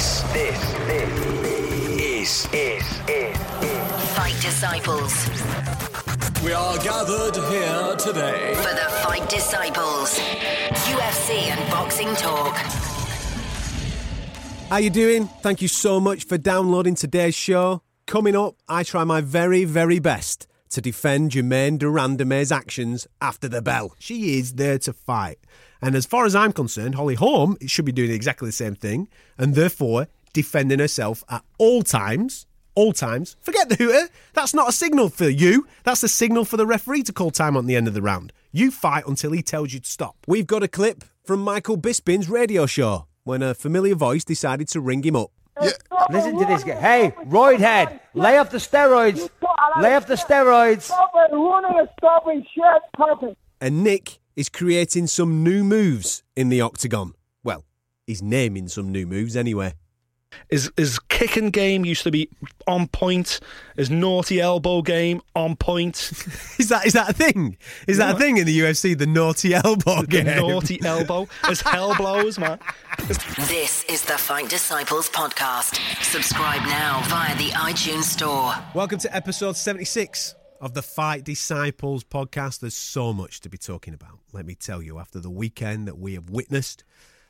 This, this, this is, is, is, Fight Disciples. We are gathered here today. For the Fight Disciples. UFC and boxing talk. How you doing? Thank you so much for downloading today's show. Coming up, I try my very, very best to defend Germaine de Randamie's actions after the bell. She is there to fight. And as far as I'm concerned, Holly Holm should be doing exactly the same thing and therefore defending herself at all times. All times. Forget the hooter. That's not a signal for you. That's a signal for the referee to call time on the end of the round. You fight until he tells you to stop. We've got a clip from Michael Bisping's radio show when a familiar voice decided to ring him up. Yeah. Listen to this guy. Hey, Roidhead, lay off the steroids. Lay off the steroids. Stop it. And Nick is creating some new moves in the octagon. Well, he's naming some new moves anyway. His, his kicking game used to be on point. His naughty elbow game on point. Is that is that a thing? Is that a thing in the UFC? The naughty elbow The game. naughty elbow. His hell blows, man. This is the Fight Disciples podcast. Subscribe now via the iTunes Store. Welcome to episode seventy six of the Fight Disciples podcast. There's so much to be talking about. Let me tell you. After the weekend that we have witnessed.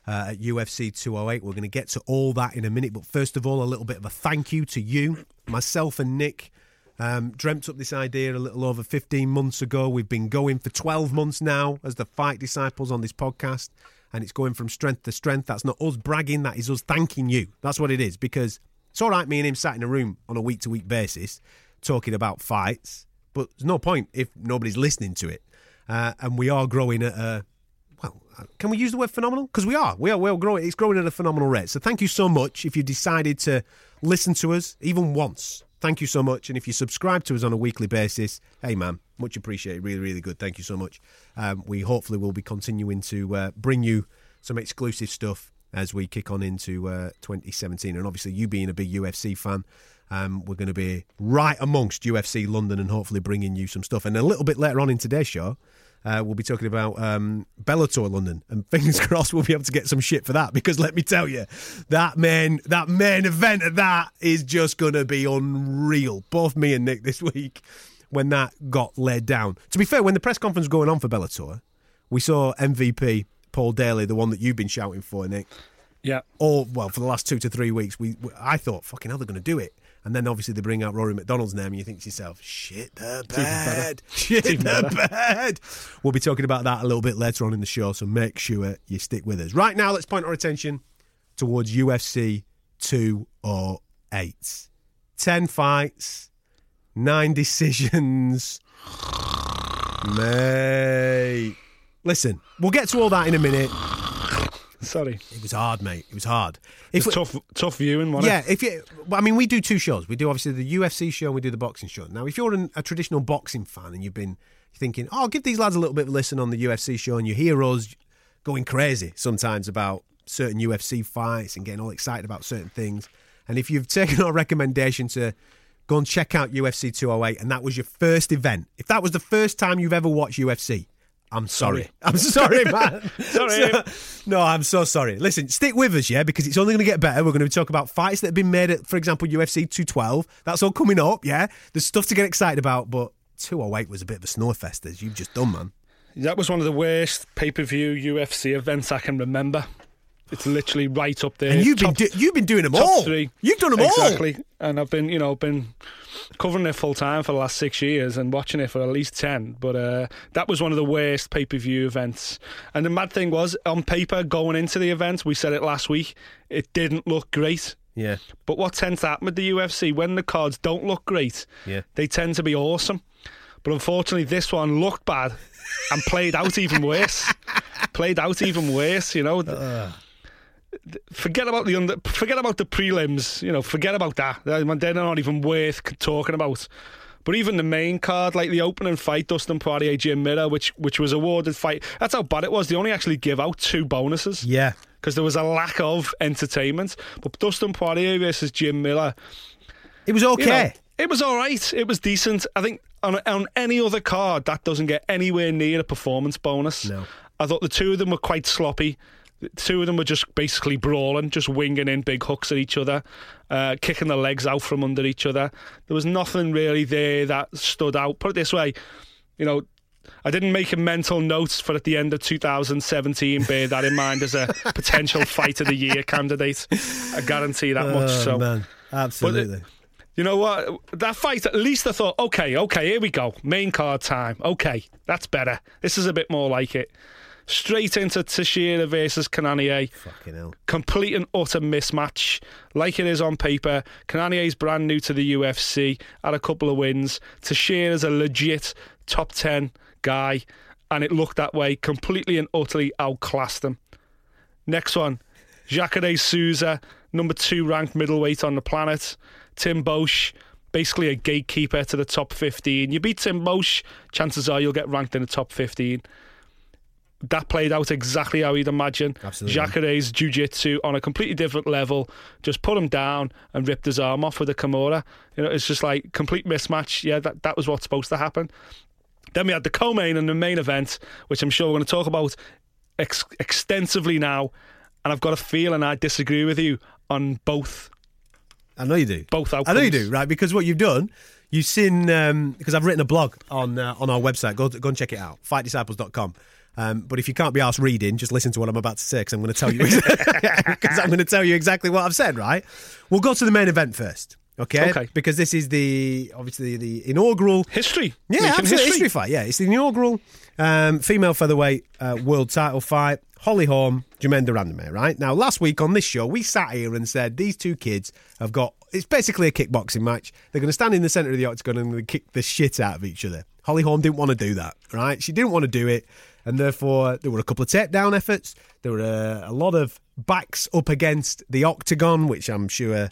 Uh, at UFC 208. We're going to get to all that in a minute, but first of all, a little bit of a thank you to you, myself, and Nick. Um, dreamt up this idea a little over 15 months ago. We've been going for 12 months now as the Fight Disciples on this podcast, and it's going from strength to strength. That's not us bragging, that is us thanking you. That's what it is, because it's all right, me and him sat in a room on a week to week basis talking about fights, but there's no point if nobody's listening to it. Uh, and we are growing at a well, uh, can we use the word phenomenal? Because we are. We are. We're growing. It's growing at a phenomenal rate. So thank you so much if you decided to listen to us even once. Thank you so much. And if you subscribe to us on a weekly basis, hey man, much appreciated. Really, really good. Thank you so much. Um, we hopefully will be continuing to uh, bring you some exclusive stuff as we kick on into uh, 2017. And obviously, you being a big UFC fan. Um, we're going to be right amongst UFC London and hopefully bringing you some stuff. And a little bit later on in today's show, uh, we'll be talking about um, Bellator London, and fingers crossed we'll be able to get some shit for that. Because let me tell you, that main that main event of that is just going to be unreal. Both me and Nick this week when that got laid down. To be fair, when the press conference was going on for Bellator, we saw MVP Paul Daly, the one that you've been shouting for, Nick. Yeah. All well for the last two to three weeks. We, we I thought fucking hell they're going to do it. And then obviously they bring out Rory McDonald's name, and you think to yourself, "Shit the bed, shit the bed." We'll be talking about that a little bit later on in the show, so make sure you stick with us. Right now, let's point our attention towards UFC 208. Ten fights, nine decisions. Mate, listen, we'll get to all that in a minute. Sorry. It was hard, mate. It was hard. It's we- tough, tough viewing, wasn't yeah, it? if you, well, I mean, we do two shows. We do obviously the UFC show and we do the boxing show. Now, if you're an, a traditional boxing fan and you've been thinking, "Oh, I'll give these lads a little bit of a listen on the UFC show," and you hear us going crazy sometimes about certain UFC fights and getting all excited about certain things, and if you've taken our recommendation to go and check out UFC 208, and that was your first event, if that was the first time you've ever watched UFC. I'm sorry. I'm sorry, man. Sorry. no, I'm so sorry. Listen, stick with us, yeah, because it's only going to get better. We're going to talk about fights that have been made at, for example, UFC 212. That's all coming up, yeah. There's stuff to get excited about, but 208 was a bit of a snowfest, as you've just done, man. That was one of the worst pay per view UFC events I can remember. It's literally right up there. And you've Top- been do- you've been doing them all. three. You've done them all. exactly. And I've been, you know, been covering it full time for the last six years and watching it for at least ten. But uh, that was one of the worst pay per view events. And the mad thing was, on paper, going into the event, we said it last week, it didn't look great. Yeah. But what tends to happen with the UFC when the cards don't look great, Yeah. they tend to be awesome. But unfortunately, this one looked bad and played out even worse. played out even worse, you know. Forget about the under, forget about the prelims, you know. Forget about that. They're not even worth talking about. But even the main card, like the opening fight, Dustin Poirier, Jim Miller, which which was awarded fight. That's how bad it was. They only actually give out two bonuses Yeah. because there was a lack of entertainment. But Dustin Poirier versus Jim Miller, It was you okay. know, it was all right. It was decent. I think on, on any other card, that doesn't get anywhere near a performance bonus. No. I thought the two of them were quite sloppy. The Two of them were just basically brawling, just winging in big hooks at each other, uh, kicking their legs out from under each other. There was nothing really there that stood out. Put it this way, you know, I didn't make a mental note for at the end of 2017, bear that in mind as a potential fight of the year candidate. I guarantee that much. Oh, So, man, absolutely. you know what? That fight, at least I thought, okay, okay, here we go. Main card time. Okay, that's better. This is a bit more like it. Straight into Teixeira versus Cannonier. Fucking hell. Complete and utter mismatch. Like it is on paper. Cannonier's brand new to the UFC, had a couple of wins. Teixeira's a legit top 10 guy, and it looked that way. Completely and utterly outclassed him. Next one, Jacare Souza, number two ranked middleweight on the planet. Tim Bosch, basically a gatekeeper to the top 15. You beat Tim Bosch, chances are you'll get ranked in the top 15. That played out exactly how he'd imagine. Absolutely. Jacare's jiu-jitsu on a completely different level. Just put him down and ripped his arm off with a Kimura. You know, it's just like complete mismatch. Yeah, that, that was what's supposed to happen. Then we had the co-main and the main event, which I'm sure we're going to talk about ex- extensively now. And I've got a feeling I disagree with you on both. I know you do. Both outcomes. I know you do, right? Because what you've done, you've seen, um, because I've written a blog on uh, on our website. Go, go and check it out, fightdisciples.com. Um, but if you can't be asked reading, just listen to what I'm about to say because I'm going to tell you because I'm going to tell you exactly what I've said. Right? We'll go to the main event first, okay? Okay. Because this is the obviously the inaugural History. yeah, Making absolutely. History. fight. Yeah, it's the inaugural um, female featherweight uh, world title fight. Holly Holm, Germaine de Randamie, right? Now, last week on this show, we sat here and said these two kids have got. It's basically a kickboxing match. They're going to stand in the centre of the octagon and kick the shit out of each other. Holly Holm didn't want to do that, right? She didn't want to do it, and therefore there were a couple of takedown efforts. There were a, a lot of backs up against the octagon, which I'm sure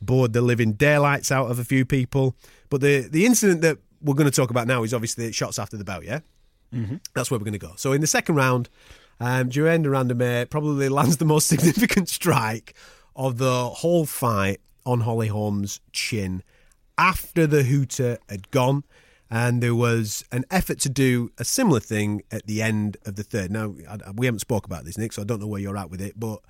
bored the living daylights out of a few people. But the the incident that we're going to talk about now is obviously shots after the belt. Yeah, mm-hmm. that's where we're going to go. So in the second round, um, Duran de Randamie probably lands the most significant strike of the whole fight on Holly Holm's chin after the hooter had gone. And there was an effort to do a similar thing at the end of the third. Now, I- we haven't spoke about this, Nick, so I don't know where you're at with it. But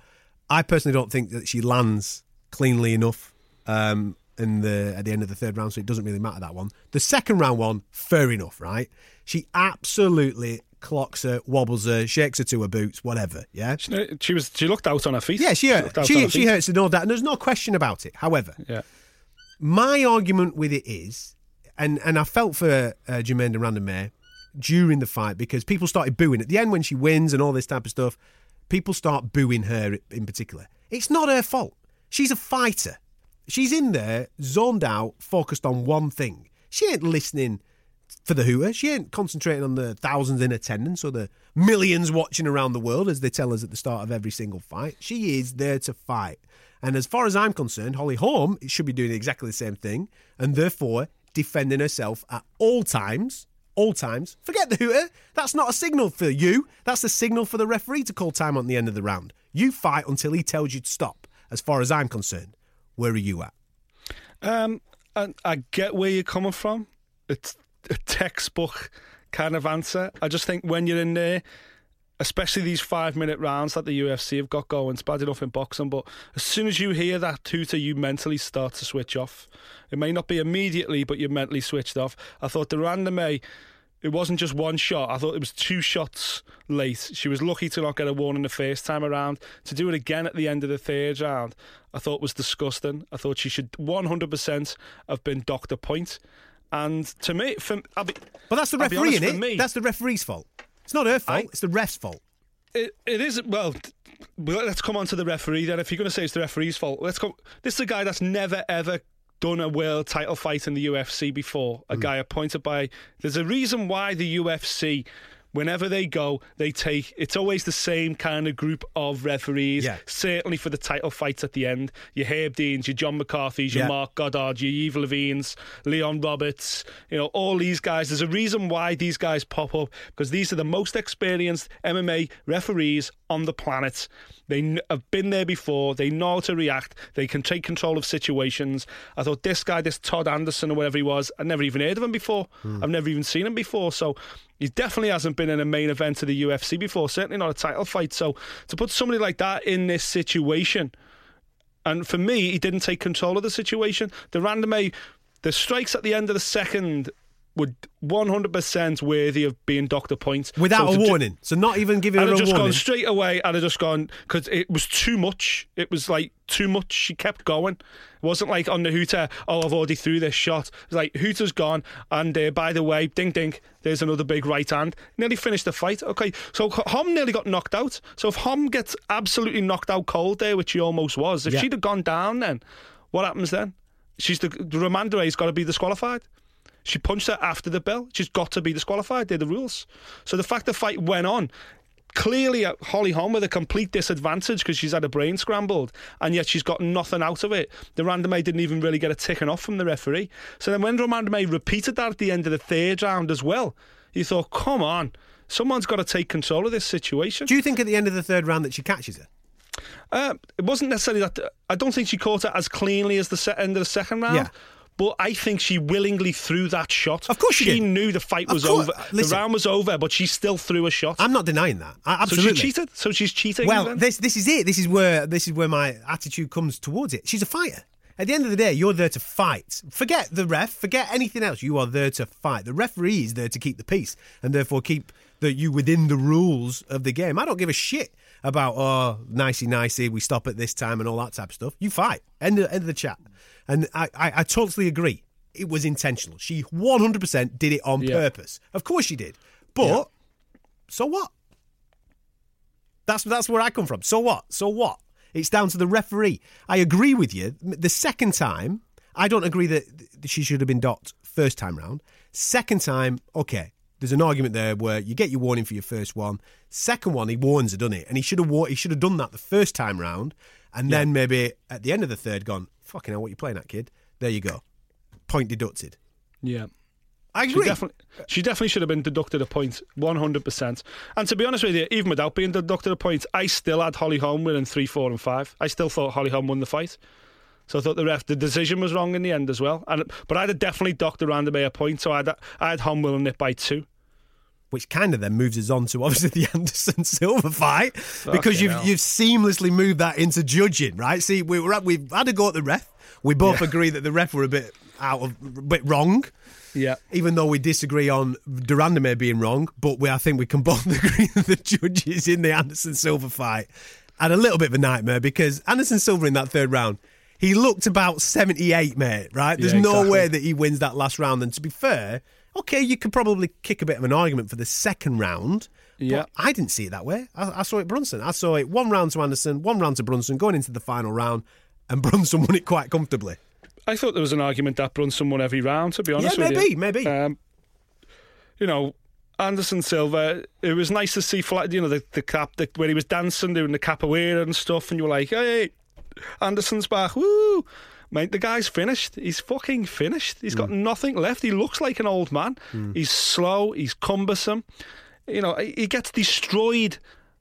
I personally don't think that she lands cleanly enough um, in the at the end of the third round, so it doesn't really matter that one. The second round one, fair enough, right? She absolutely clocks her, wobbles her, shakes her to her boots, whatever. Yeah, She was. She looked out on her feet. yeah, she hurt. on She, she feet. hurts no doubt, and there's no question about it. However, Yeah. my argument with it is, and and I felt for uh, Germaine de Randamie during the fight because people started booing at the end when she wins and all this type of stuff. People start booing her in particular. It's not her fault. She's a fighter. She's in there, zoned out, focused on one thing. She ain't listening for the hooter. She ain't concentrating on the thousands in attendance or the millions watching around the world, as they tell us at the start of every single fight. She is there to fight. And as far as I'm concerned, Holly Holm should be doing exactly the same thing and therefore defending herself at all times. All times. Forget the hooter. That's not a signal for you. That's a signal for the referee to call time on the end of the round. You fight until he tells you to stop, as far as I'm concerned. Where are you at? Um, I, I get where you're coming from. It's a textbook kind of answer. I just think when you're in there, especially these five minute rounds that the UFC have got going, it's bad enough in boxing, but as soon as you hear that tutor, you mentally start to switch off. It may not be immediately, but you're mentally switched off. I thought the May. It wasn't just one shot. I thought it was two shots late. She was lucky to not get a warning the first time around. To do it again at the end of the third round, I thought was disgusting. I thought she should 100% have been docked a point. And to me, for, I'll be, But that's the referee, honest, innit? for me- That's the referee's fault. It's not her fault. I- it's the ref's fault. it, it is well. Let's come on to the referee then. If you're going to say it's the referee's fault, let's go. This is a guy that's never ever done a world title fight in the UFC before. A mm. guy appointed by. There's a reason why the UFC. Whenever they go, they take. It's always the same kind of group of referees. Yeah. Certainly for the title fights at the end, your Herb Deans, your John McCarthy's, your Yeah. Mark Goddard, your Yves Lavignes, Leon Roberts. You know all these guys. There's a reason why these guys pop up because these are the most experienced MMA referees on the planet. They have been there before. They know how to react. They can take control of situations. I thought this guy, this Todd Anderson or whatever he was, I'd never even heard of him before. Hmm. I've never even seen him before. So He definitely hasn't been in a main event of the UFC before, certainly not a title fight. So to put somebody like that in this situation, and for me, he didn't take control of the situation. De Randamie, the strikes at the end of the second were 100% worthy of being doctor points. Without So a ju- warning. So not even giving her I'd a just warning. gone straight away and I'd just gone because it was too much. It was like too much. She kept going. It wasn't like on the hooter, oh, I've already threw this shot. It was like, hooter's gone. And uh, by the way, ding ding, there's another big right hand. Nearly finished the fight. Okay, so Holm nearly got knocked out. So if Holm gets absolutely knocked out cold there, which he almost was, if Yeah. she'd have gone down then, what happens then? She's the, the Romandre's got to be disqualified. She punched her after the bell. She's got to be disqualified. They're the rules. So the fact the fight went on, clearly uh, Holly Holm with a complete disadvantage because she's had a brain scrambled, and yet she's got nothing out of it. De Randamie didn't even really get a ticking off from the referee. So then when Random repeated that at the end of the third round as well, you thought, come on, someone's got to take control of this situation. Do you think at the end of the third round that she catches her? Uh, it wasn't necessarily that. I don't think she caught it as cleanly as the se- end of the second round. Yeah. But I think she willingly threw that shot. Of course she did. knew the fight was over. Listen. the round was over, but she still threw a shot. I'm not denying that. I, so absolutely. she cheated. So she's cheating. Well, then? this this is it. This is where this is where my attitude comes towards it. She's a fighter. At the end of the day, you're there to fight. Forget the ref. Forget anything else. You are there to fight. The referee is there to keep the peace and therefore keep the you within the rules of the game. I don't give a shit about oh nicey nicey. We stop at this time and all that type of stuff. You fight. End of, end of the chat. And I, I, I totally agree. It was intentional. She 100% did it on Yeah. purpose. Of course she did. But so what? That's that's where I come from. So what? So what? It's down to the referee. I agree with you. The second time, I don't agree that she should have been docked first time round. Second time, okay. There's an argument there where you get your warning for your first one. Second one, he warns her, done it, and he should have he should have done that the first time round, and then maybe at the end of the third, gone fucking hell, what are you playing at, kid? There you go, point deducted. yeah. I She agree. definitely, she definitely should have been deducted a point, 100%. And to be honest with you, even without being deducted a point, I still had Holly Holm winning 3, 4, and 5. I still thought Holly Holm won the fight. So I thought the ref, the decision was wrong in the end as well. And But I'd have definitely docked around a point, so I'd, I had Holm winning it by 2. Which kind of then moves us on to obviously the Anderson Silva fight because you've hell. you've seamlessly moved that into judging, right? See, we were at, we've had a go at the ref. We both agree that the ref were a bit out of a bit wrong. Yeah. Even though we disagree on de Randamie being wrong, but we I think we can both agree that the judges in the Anderson Silva fight had a little bit of a nightmare because Anderson Silva in that third round, he looked about 78, mate, right? There's Yeah, no exactly. way that he wins that last round. And to be fair, okay, you could probably kick a bit of an argument for the second round. Yeah. But I didn't see it that way. I, I saw it Brunson. I saw it one round to Anderson, one round to Brunson, going into the final round, and Brunson won it quite comfortably. I thought there was an argument that Brunson won every round, to be honest Yeah, with maybe, maybe. Um, you know, Anderson Silva, it was nice to see, flat, you know, the, the cap, the, where he was dancing, doing the capoeira and stuff, and you were like, hey, Anderson's back, woo! Mate, the guy's finished. He's fucking finished. He's got hmm. nothing left. He looks like an old man. Hmm. He's slow. He's cumbersome. You know, he gets destroyed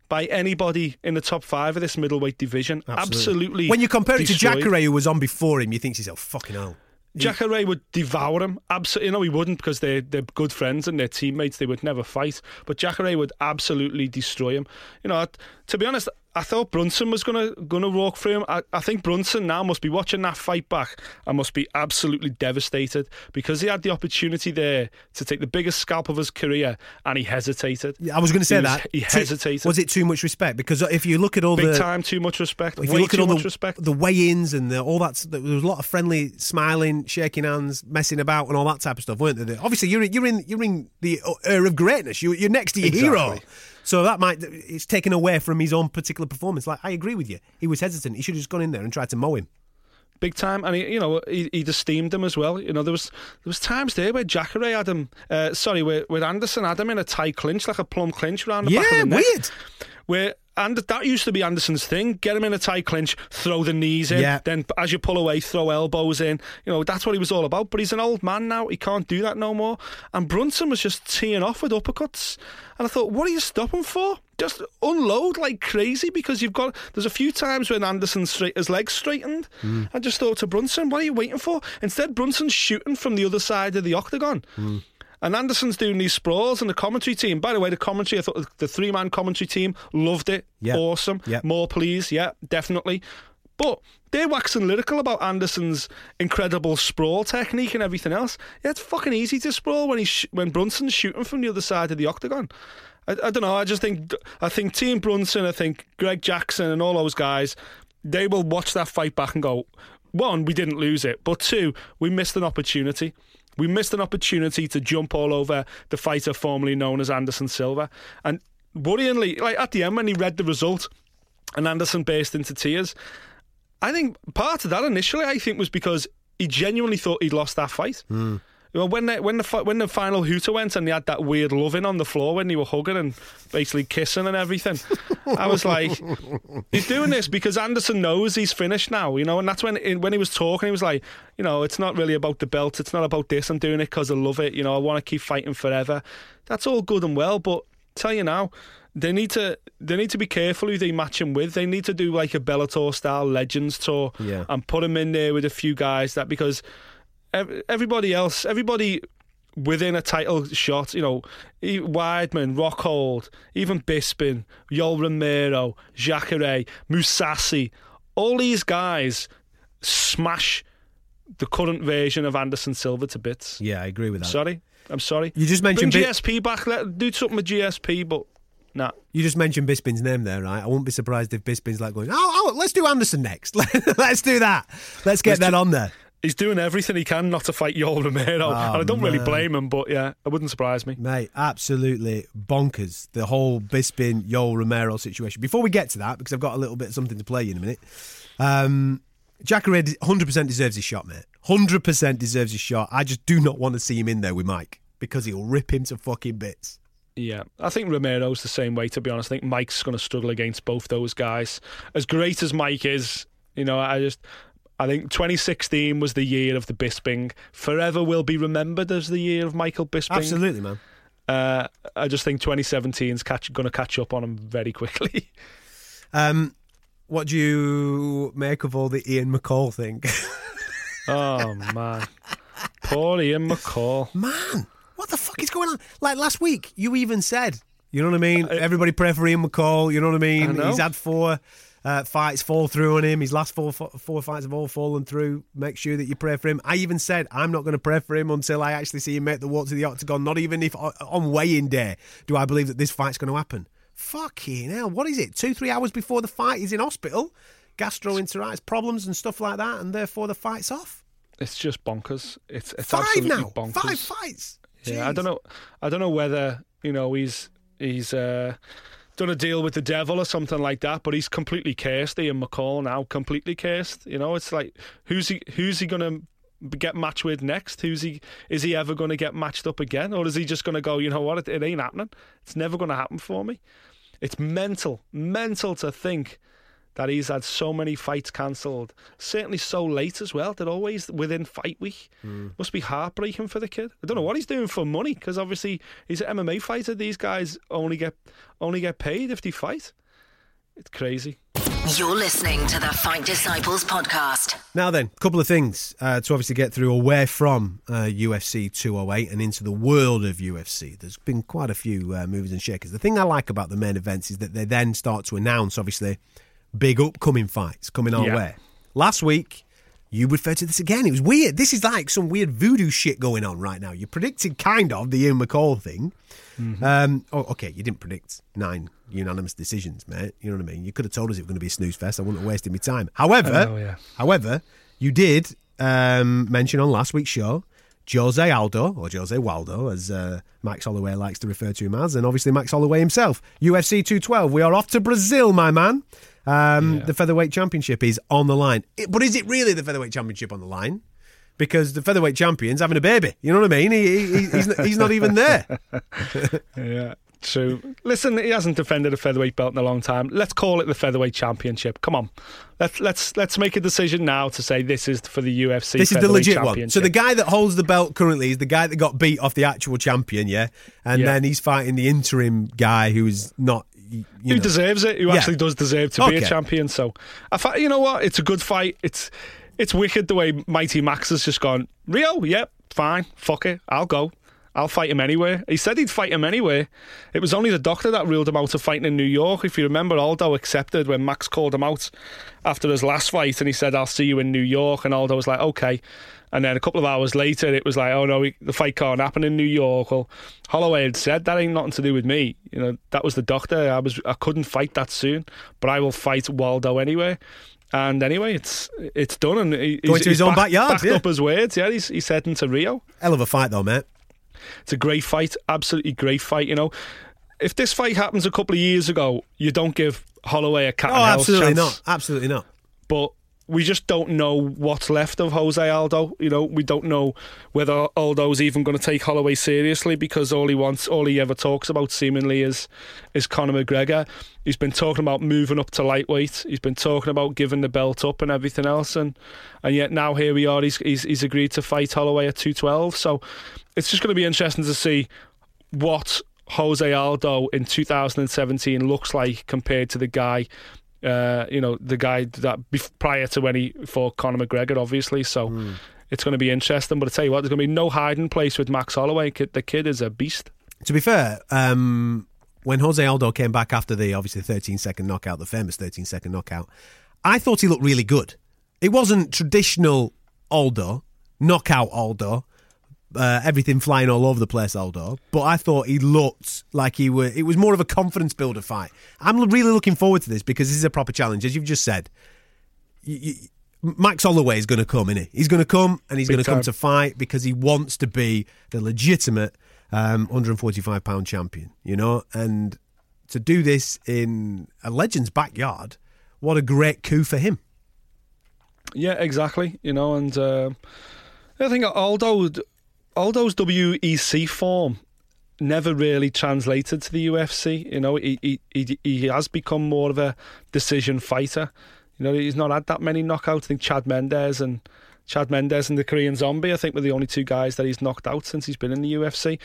by anybody in the top five of this middleweight division. Absolutely. When you compare it to destroyed. Jacare, who was on before him, you think to yourself, fucking hell. Jacare would devour him. Absolutely, you know he wouldn't because they're they're good friends and they're teammates. They would never fight. But Jacare would absolutely destroy him. You know, to be honest, I thought Brunson was gonna gonna walk through him. I, I think Brunson now must be watching that fight back and must be absolutely devastated because he had the opportunity there to take the biggest scalp of his career and he hesitated. I was going to say He was- that. he Too- hesitated. Was it too much respect? Because if you look at all Big the time, too much respect. if Way you look too at all the, respect. the weigh-ins and the, all that, there was a lot of friendly, smiling, shaking hands, messing about, and all that type of stuff, weren't there? Obviously, you're you're in you're in the era of greatness. You, you're next to your hero, Exactly. So that might it's taken away from his own particular performance. Like I agree with you, he was hesitant. He should have just gone in there and tried to mow him. big time, and he, you know he, he'd esteemed him as well. You know there was there was times there where Jacare had him, uh, sorry, where, where Anderson had him in a tight clinch, like a plum clinch around the back of the neck. weird. Where and that used to be Anderson's thing: get him in a tight clinch, throw the knees in, Yeah. then as you pull away, throw elbows in. You know that's what he was all about. But he's an old man now; he can't do that no more. And Brunson was just teeing off with uppercuts, and I thought, what are you stopping for? Just unload like crazy because you've got. There's a few times when Anderson straight his legs straightened. Hmm. I just thought to Brunson, what are you waiting for? Instead, Brunson's shooting from the other side of the octagon. Hmm. And Anderson's doing these sprawls, and the commentary team. By the way, the commentary, I thought the three man commentary team loved it. Yeah. Awesome. Yeah. More, please. Yeah, definitely. But they're waxing lyrical about Anderson's incredible sprawl technique and everything else. Yeah, it's fucking easy to sprawl when he's sh- when Brunson's shooting from the other side of the octagon. I, I don't know. I just think I think Team Brunson, I think Greg Jackson, and all those guys, they will watch that fight back and go, one, we didn't lose it, but two, we missed an opportunity. We missed an opportunity to jump all over the fighter formerly known as Anderson Silva. And worryingly, like at the end when he read the result and Anderson burst into tears, I think part of that initially, I think, was because he genuinely thought he'd lost that fight. Well, when the, when the when the final hooter went and they had that weird loving on the floor when they were hugging and basically kissing and everything, I was like, he's doing this because Anderson knows he's finished now, you know. And that's when when he was talking, he was like, you know, it's not really about the belt, it's not about this. I'm doing it because I love it, you know. I want to keep fighting forever. That's all good and well, but tell you now, they need to they need to be careful who they match him with. They need to do like a Bellator style Legends tour Yeah. and put him in there with a few guys that because everybody else, everybody within a title shot, you know, Weidman, Rockhold, even Bisping, Yoel Romero, Jacare, Mousasi, all these guys smash the current version of Anderson Silva to bits. Yeah, I agree with that. Sorry, I'm sorry. You just mentioned Bring GSP back. Let do something with GSP, but nah. You just mentioned Bisping's name there, right? I won't be surprised if Bisping's like going, oh, oh let's do Anderson next. let's do that. Let's get Let's that do- on there. He's doing everything he can not to fight Yoel Romero, and I don't really blame him. But yeah, it wouldn't surprise me. Mate, absolutely bonkers. The whole Bisping Yoel Romero situation. Before we get to that, because I've got a little bit of something to play you in a minute. Um, Jacare 100% deserves his shot, mate. 100% deserves his shot. I just do not want to see him in there with Mike because he'll rip him to fucking bits. Yeah, I think Romero's the same way. To be honest, I think Mike's going to struggle against both those guys. As great as Mike is, you know, I just. I think 2016 was the year of the Bisping. Forever will be remembered as the year of Michael Bisping. Absolutely, man. Uh, I just think 2017's catch, going to catch up on him very quickly. Um, what do you make of all the Ian McCall thing? oh man, poor Ian McCall. man, what the fuck is going on? Like last week, you even said, you know what I mean? Everybody pray for Ian McCall. You know what I mean? I. He's had four uh, fights fall through on him. His last four four fights have all fallen through. Make sure that you pray for him. I even said I'm not going to pray for him until I actually see him make the walk to the octagon. Not even if on- weigh-in day do I believe that this fight's going to happen. Fucking hell! What is it? Two three hours before the fight, he's in hospital, gastroenteritis problems and stuff like that, and therefore the fight's off. It's just bonkers. It's it's Five absolutely now, bonkers. five fights. Yeah, I don't know. I don't know whether you know he's he's uh, done a deal with the devil or something like that, but he's completely cursed. Ian McCall now completely cursed. You know, it's like who's he who's he gonna get matched with next? Who's he? Is he ever going to get matched up again, or is he just going to go? You know what? It, it ain't happening. It's never going to happen for me. It's mental, mental to think that he's had so many fights cancelled. Certainly so late as well. They're always within fight week. Must be heartbreaking for the kid. I don't know what he's doing for money because obviously he's an MMA fighter. These guys only get only get paid if they fight. It's crazy. You're listening to the Fight Disciples podcast. Now then, a couple of things uh, to obviously get through away from uh, UFC 208 and into the world of UFC. There's been quite a few uh, movers and shakers. The thing I like about the main events is that they then start to announce, obviously, big upcoming fights coming our Yeah. way. Last week, you referred to this again. It was weird. This is like some weird voodoo shit going on right now. You predicted kind of the Ian McCall thing. Um, oh, okay, you didn't predict nine unanimous decisions, mate. You know what I mean? You could have told us it was going to be a snooze fest. I wouldn't have wasted my time. However, know, yeah. however, you did um, mention on last week's show Jose Aldo, or Jose Waldo, as uh, Max Holloway likes to refer to him as, and obviously Max Holloway himself. UFC 212. We are off to Brazil, my man. Um, The featherweight championship is on the line. It- but is it really the featherweight championship on the line? Because the featherweight champion's having a baby. You know what I mean? He, he, he's, not, he's not even there. Yeah, true. Listen, he hasn't defended a featherweight belt in a long time. Let's call it the featherweight championship. Come on, let's let's let's make a decision now to say this is for the UFC. This is the legit one. So the guy that holds the belt currently is the guy that got beat off the actual champion, yeah? And Yeah. then he's fighting the interim guy who's not. You who know. deserves it, who Yeah. actually does deserve to be a champion. So, I fa- you know what? It's a good fight. It's it's wicked the way Mighty Max has just gone. Rio, yep, fine, fuck it, I'll go. I'll fight him anyway. He said he'd fight him anyway. It was only the doctor that ruled him out of fighting in New York. If you remember, Aldo accepted when Max called him out after his last fight and he said, I'll see you in New York. And Aldo was like, okay. And then a couple of hours later, it was like, oh no, the fight can't happen in New York. Well, Holloway had said that ain't nothing to do with me. You know, that was the doctor. I was, I couldn't fight that soon, but I will fight Waldo anyway. And anyway, it's it's done. And he, Going he's, to his own back- backyard, Backed yeah. up his words. Yeah, he's he's heading to Rio. Hell of a fight, though, mate. It's a great fight, absolutely great fight. You know, if this fight happens a couple of years ago, you don't give Holloway a cat Oh, and hell's absolutely chance. not. Absolutely not. But we just don't know what's left of Jose Aldo. You know, we don't know whether Aldo's even going to take Holloway seriously because all he wants, all he ever talks about, seemingly is is Conor McGregor. He's been talking about moving up to lightweight. He's been talking about giving the belt up and everything else, and and yet now here we are. He's he's, he's agreed to fight Holloway at two twelve. So it's just going to be interesting to see what Jose Aldo in 2017 looks like compared to the guy, uh, you know, the guy that bef- prior to when he fought Conor McGregor, obviously. So it's going to be interesting. But I tell you what, there's going to be no hiding place with Max Holloway. The kid is a beast. To be fair, um, when Jose Aldo came back after the obviously 13 second knockout, the famous 13 second knockout, I thought he looked really good. It wasn't traditional Aldo, knockout Aldo, uh, everything flying all over the place Aldo, but I thought he looked like he were. It was more of a confidence builder fight. I'm really looking forward to this because this is a proper challenge, as you've just said. You, you, Max Holloway is going to come, he? He's going to come and he's going to come to fight because he wants to be the legitimate um, 145 pound champion, you know, and to do this in a legend's backyard, what a great coup for him. Yeah, exactly. You know, and uh, I think Aldo, Aldo's WEC form never really translated to the UFC. You know, he, he he he has become more of a decision fighter. You know, he's not had that many knockouts. I think Chad Mendes and Chad Mendes and the Korean Zombie, I think, were the only two guys that he's knocked out since he's been in the UFC.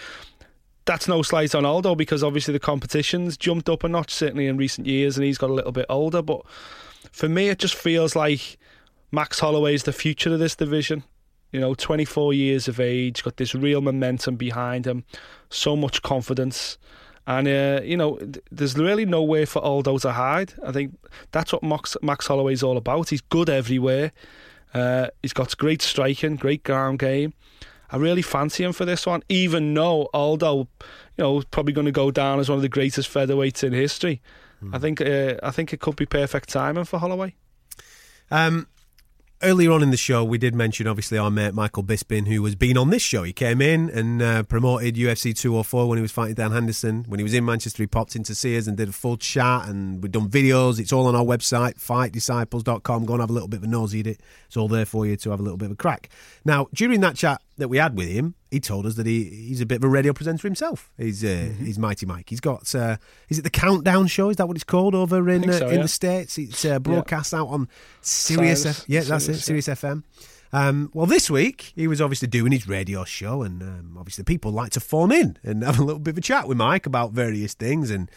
That's no slight on Aldo because obviously the competition's jumped up a notch, certainly in recent years, and he's got a little bit older. But for me, it just feels like Max Holloway is the future of this division. You know, 24 years of age, got this real momentum behind him, so much confidence. And, uh, you know, there's really nowhere for Aldo to hide. I think that's what Max, Max Holloway's all about. He's good everywhere. Uh, he's got great striking, great ground game. I really fancy him for this one, even though Aldo, you know, probably going to go down as one of the greatest featherweights in history. I think uh, I think it could be perfect timing for Holloway. Um, earlier on in the show, we did mention obviously our mate Michael Bisping, who has been on this show. He came in and uh, promoted UFC 204 when he was fighting Dan Henderson. When he was in Manchester, he popped in to see us and did a full chat, and we've done videos. It's all on our website, fightdisciples.com. Go and have a little bit of a nosy at it. It's all there for you to have a little bit of a crack. Now, during that chat that we had with him, he told us that he, he's a bit of a radio presenter himself. He's uh, he's Mighty Mike. He's got uh, is it the Countdown Show? Is that what it's called over in think uh, in yeah. the states? It's uh, broadcast out on Sirius. Sirius- F- yeah, that's it. Sirius, Sirius FM. Um, well, this week he was obviously doing his radio show, and um, obviously people like to phone in and have a little bit of a chat with Mike about various things and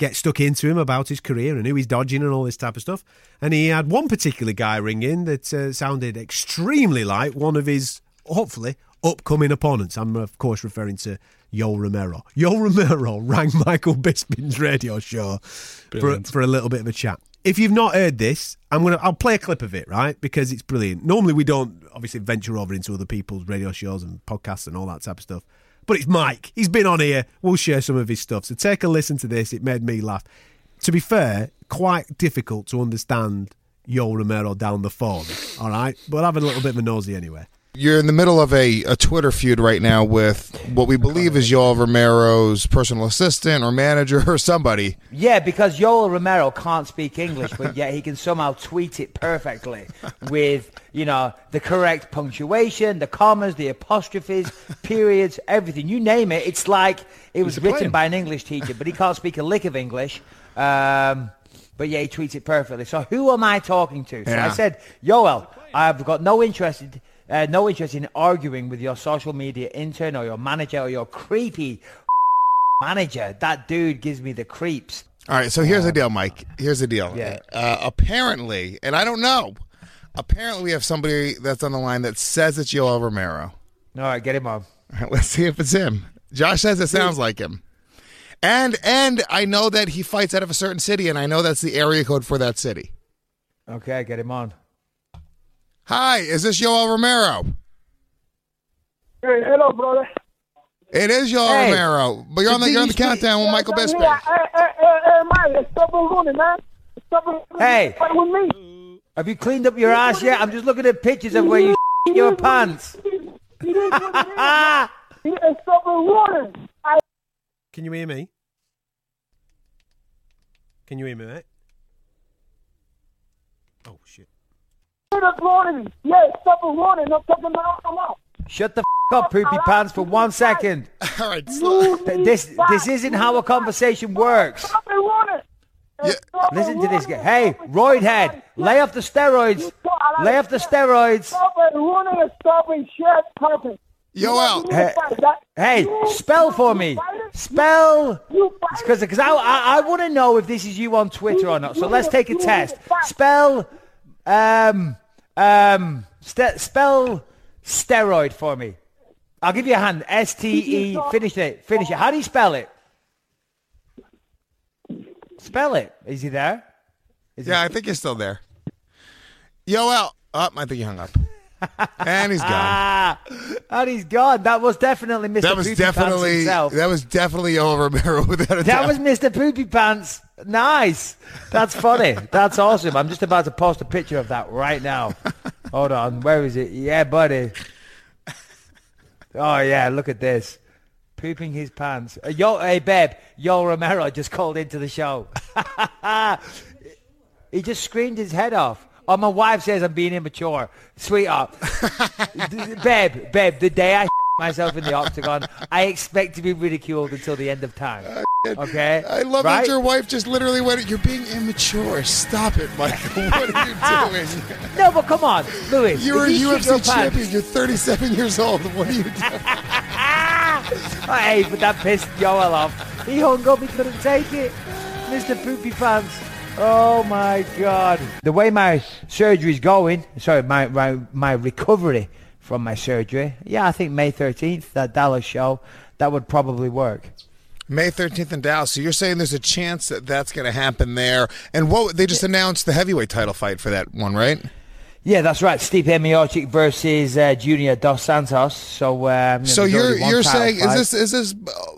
get stuck into him about his career and who he's dodging and all this type of stuff. And he had one particular guy ring in that uh, sounded extremely like one of his, hopefully, upcoming opponents. I'm, of course, referring to Yoel Romero. Yoel Romero rang Michael Bisping's radio show for, for a little bit of a chat. If you've not heard this, I'm gonna I'll play a clip of it, right? Because it's brilliant. Normally we don't obviously venture over into other people's radio shows and podcasts and all that type of stuff. But it's Mike. He's been on here. We'll share some of his stuff. So take a listen to this. It made me laugh. To be fair, quite difficult to understand Yoel Romero down the phone. All right, but have a little bit of a nosy anyway. You're in the middle of a, a Twitter feud right now with what we believe is Yoel Romero's personal assistant or manager or somebody. Yeah, because Yoel Romero can't speak English, but yet he can somehow tweet it perfectly with, you know, the correct punctuation, the commas, the apostrophes, periods, everything. You name it. It's like it was written plan. by an English teacher, but he can't speak a lick of English. Um, but yeah, he tweets it perfectly. So who am I talking to? So I said, Yoel, I've got no interest, uh, no interest in arguing with your social media intern or your manager or your creepy manager. That dude gives me the creeps. All right, so here's the deal, Mike. Here's the deal. Yeah. Uh, apparently, and I don't know, apparently we have somebody that's on the line that says it's Yoel Romero. All right, get him on. All right, let's see if it's him. Josh says it sounds like him. And and I know that he fights out of a certain city, and I know that's the area code for that city. Okay, get him on. Hi, is this Yoel Romero? Hey, hello, brother. It is Yoel Hey. Romero, but you're on the you're on the countdown with Michael Bisping. Hey, hey, hey, hey, Mike, stop running, man. Stop. Hey. With me. Have you cleaned up your ass yet? I'm just looking at pictures of where you your pants. It is what it is. He is stop running. I Can you hear me? Can you hear me, mate? Oh shit! Did it running. Yeah, stop running. I'm talking about come out. Shut the f- up, poopy pants, for one second. All right, slow. Th- This this isn't how a conversation works. Stop it running. Yeah. Stop it Listen to this guy. running. Hey, roid head, lay off the steroids. Lay off the steroids. Stop it running and stop it shit talking. Yoel, Hey, hey, spell for me. Spell. Because because I I, I want to know if this is you on Twitter or not. So let's take a test. Spell um um st- spell steroid for me. I'll give you a hand. S T E. Finish it. Finish it. How do you spell it? Spell it. Is he there? Is he- yeah, I think he's still there. Yoel, oh, I think he hung up, and he's gone. Ah, and he's gone. That was definitely Mr. That was Poopy Pants definitely himself. that was definitely Yoel Romero without a That doubt. was Mr. Poopy Pants. Nice. That's funny. That's awesome. I'm just about to post a picture of that right now. Hold on. Where is it? Yeah, buddy. Oh, yeah. Look at this. Pooping his pants. Uh, yo, hey, babe. Yoel Romero just called into the show. he just screamed his head off. Oh, my wife says I'm being immature. Sweetheart. Babe, babe, the day I myself in the octagon, I expect to be ridiculed until the end of time. Okay? I love right? that your wife just literally went. You're being immature. Stop it, Michael. What are you ah. doing? No, but come on, Louis. You're a shit your UFC pants- champion. You're 37 years old. What are you doing? Hey, but that pissed Joel off. He hung up. He couldn't take it. Mr. Poopy Pants. Oh my God. The way my surgery's going, sorry, my, my, my recovery from my surgery, yeah, I think May 13th, that Dallas show, that would probably work. May 13th in Dallas. So you're saying there's a chance that that's going to happen there. And what they just announced the heavyweight title fight for that one, right? Yeah, that's right. Stipe Miocic versus uh, Junior Dos Santos. So, um, So you're you're saying fight. is this is this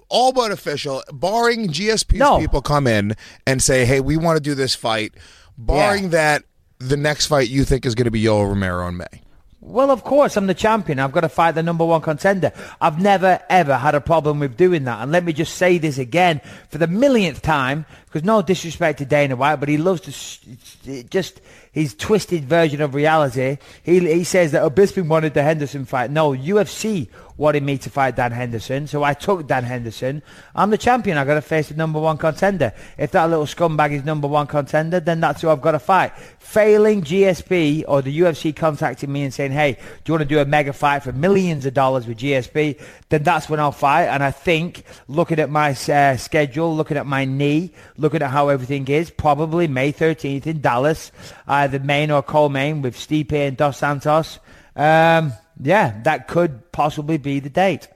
all but official? Barring GSP's No. people come in and say, "Hey, we want to do this fight." Barring Yeah. that, the next fight you think is going to be Yoel Romero in May. Well, of course, I'm the champion. I've got to fight the number one contender. I've never, ever had a problem with doing that. And let me just say this again for the millionth time, because no disrespect to Dana White, but he loves to just his twisted version of reality. He, he says that Bisping wanted the Henderson fight. No, UFC wanted me to fight Dan Henderson, so I took Dan Henderson. I'm the champion. I've got to face the number one contender. If that little scumbag is number one contender, then that's who I've got to fight. Failing GSP or the UFC contacting me and saying, hey, do you want to do a mega fight for millions of dollars with GSP? Then that's when I'll fight. And I think, looking at my uh, schedule, looking at my knee, looking at how everything is, probably May 13th in Dallas, either main or co-main with Stipe and Dos Santos. Um, yeah, that could possibly be the date.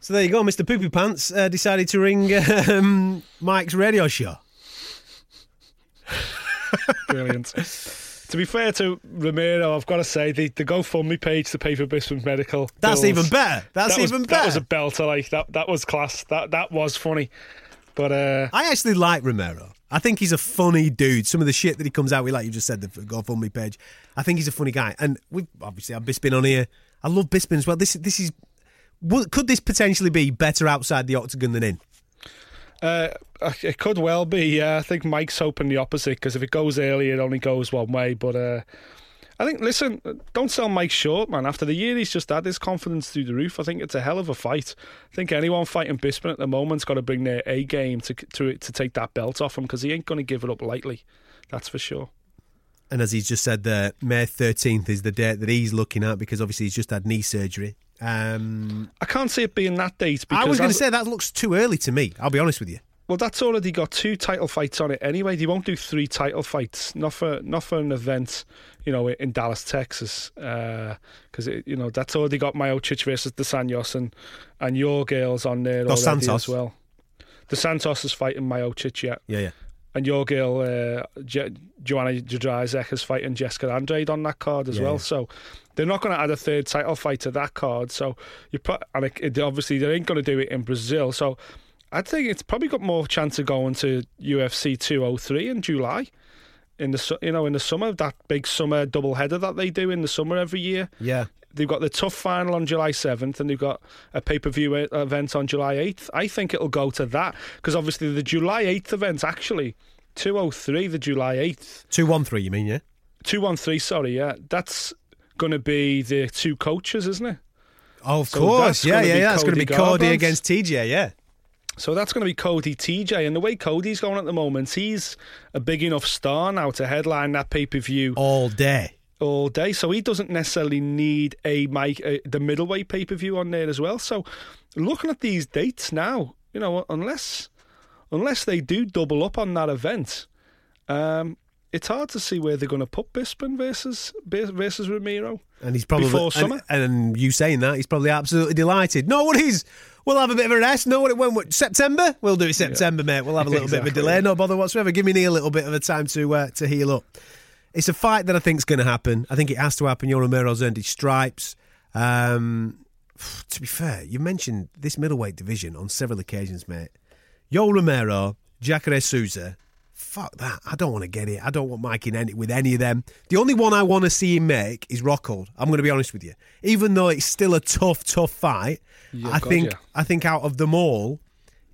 So there you go. Mr. Poopy Pants uh, decided to ring um, Mike's radio show. Brilliant. to be fair to Romero, I've got to say the, the GoFundMe page to pay for Bisping's medical. That's bills, even better. That's that was- even better. That was a belter. Like that. That was class. That that was funny. But uh, I actually like Romero. I think he's a funny dude. Some of the shit that he comes out with, like you just said, the GoFundMe page. I think he's a funny guy. And we obviously have Bisping on here. I love Bisping as well. This this is. Could this potentially be better outside the octagon than in? uh, it could well be. Yeah, I think Mike's hoping the opposite because if it goes early, it only goes one way. But uh, I think, listen, don't sell Mike short, man. After the year he's just had, his confidence through the roof. I think it's a hell of a fight. I think anyone fighting Bisping at the moment's got to bring their A game to to to take that belt off him because he ain't going to give it up lightly. That's for sure. And as he's just said, there, May 13th is the date that he's looking at because obviously he's just had knee surgery. Um, I can't see it being that date because I was going to say that looks too early to me. I'll be honest with you. Well, that's already got two title fights on it anyway. They won't do three title fights, not for not for an event, you know, in Dallas, Texas, because you know that's already got Miocic versus the Anjos and and your girls on there Dos already Santos. as well. The Santos is fighting Miocic, yeah, Yeah, yeah. and your girl uh, Je- Joanna Jędrzejczyk is fighting Jessica Andrade on that card as Yeah, well. yeah. So they're not going to add a third title fight to that card. So you put and it, it- obviously they ain't going to do it in Brazil. So I think it's probably got more chance of going to UFC 203 in July. In the you know in the summer that big summer double header that they do in the summer every year. Yeah. They've got the tough final on July 7th and they've got a pay per view event on July 8th. I think it'll go to that because obviously the July 8th event actually 203 the July 8th 213, you mean, yeah? 213 sorry yeah that's going to be the two coaches isn't it Oh, of So course. Yeah, yeah, yeah. That's going to be Cody Cody against TJ, yeah. So that's going to be Cody TJ and the way Cody's going at the moment he's a big enough star now to headline that pay per view All day. all day, so he doesn't necessarily need a mic, uh, the middleweight pay per view on there as well. So, looking at these dates now, you know, unless unless they do double up on that event, um, it's hard to see where they're going to put Bisping versus versus Romero. And he's probably Before summer? And, you saying that, he's probably absolutely delighted. No worries. We'll have a bit of a rest. No, what it when what- September? We'll do it September, mate. We'll have a little bit of a delay. No bother whatsoever. Give me a little bit of a time to uh, to heal up. It's a fight that I think is going to happen. I think it has to happen. Yoel Romero's earned his stripes. Um, to be fair, you mentioned this middleweight division on several occasions, mate. Yoel Romero, Jacare Souza. Fuck that. I don't want to get it. I don't want Mike in any, with any of them. The only one I want to see him make is Rockhold. I'm going to be honest with you. Even though it's still a tough, tough fight, Yeah, I God, think yeah. I think out of them all,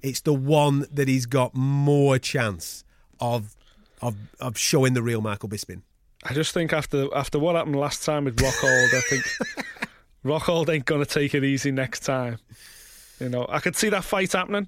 it's the one that he's got more chance of of of showing the real Michael Bisping. I just think after after what happened last time with Rockhold, I think Rockhold ain't going to take it easy next time. You know, I could see that fight happening,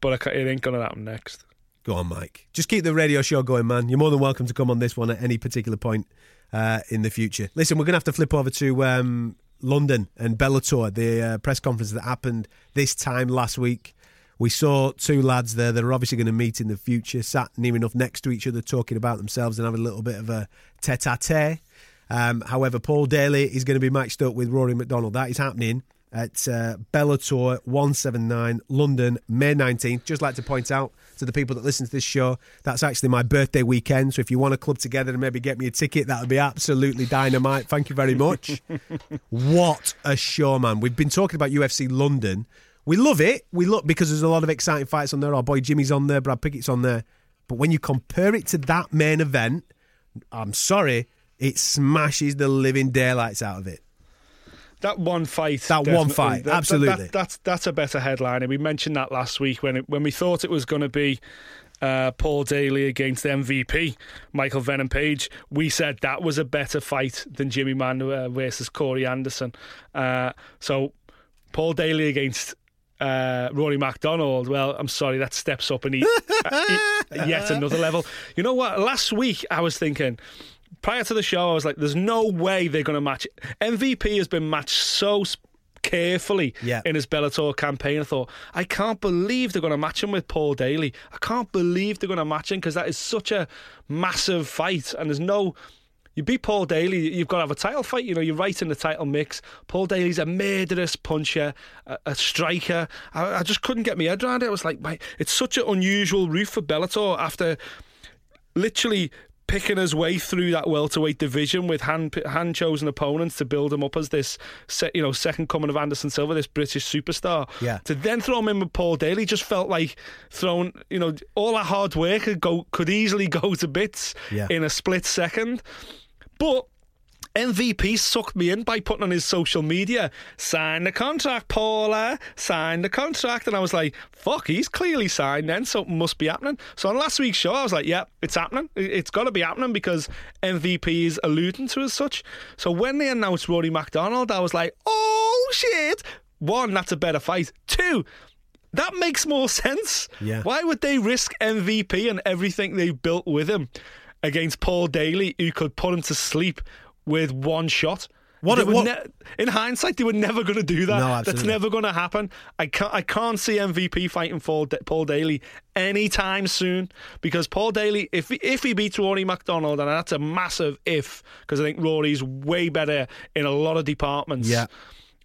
but I it ain't going to happen next. Go on, Mike. Just keep the radio show going, man. You're more than welcome to come on this one at any particular point uh, in the future. Listen, we're going to have to flip over to um, London and Bellator, the uh, press conference that happened this time last week. We saw two lads there that are obviously going to meet in the future, sat near enough next to each other, talking about themselves and having a little bit of a tete a tete. However, Paul Daley is going to be matched up with Rory MacDonald. That is happening at uh, Bellator 179 London, May 19th. Just like to point out to the people that listen to this show, that's actually my birthday weekend. So if you want to club together and maybe get me a ticket, that would be absolutely dynamite. Thank you very much. what a show, man. We've been talking about UFC London. We love it. We look because there's a lot of exciting fights on there. Our boy Jimmy's on there, Brad Pickett's on there. But when you compare it to that main event, I'm sorry, it smashes the living daylights out of it. That one fight. That one fight, that- that- absolutely. that- that's that's a better headline, and We mentioned that last week when it, when we thought it was going to be uh, Paul Daley against MVP Michael Venom Page. We said that was a better fight than Jimmy Man uh, versus Corey Anderson. Uh, so Paul Daley against. Uh, Rory MacDonald. Well, I'm sorry, that steps up and he, uh, yet another level. You know what? Last week I was thinking, prior to the show, I was like, "There's no way they're going to match." it. MVP has been matched so carefully Yeah. in his Bellator campaign. I thought, I can't believe they're going to match him with Paul Daley. I can't believe they're going to match him because that is such a massive fight, and there's no. You beat Paul Daley, you've got to have a title fight. You know, you're right in the title mix. Paul Daley's a murderous puncher, a, a striker. I, I just couldn't get my head around it. I was like, mate, it's such an unusual route for Bellator after literally picking his way through that welterweight division with hand hand chosen opponents to build him up as this se- you know second coming of Anderson Silva, this British superstar. Yeah. To then throw him in with Paul Daley just felt like throwing you know all that hard work could go could easily go to bits Yeah. in a split second. But MVP sucked me in by putting on his social media, sign the contract, Paula, sign the contract. And I was like, fuck, he's clearly signed then, something must be happening. So on last week's show, I was like, yeah, it's happening. It- It's got to be happening because MVP is alluding to as such. So when they announced Rory MacDonald, I was like, oh shit. One, that's a better fight. Two, that makes more sense. Yeah. Why would they risk MVP and everything they've built with him against Paul Daley, who could put him to sleep with one shot? What- what- ne- in hindsight, they were never going to do that. No, That's never going to happen. I can't. I can't see MVP fighting Paul, Da- Paul Daley anytime soon because Paul Daley, if he, if he beats Rory MacDonald, and that's a massive if, because I think Rory's way better in a lot of departments. Yeah.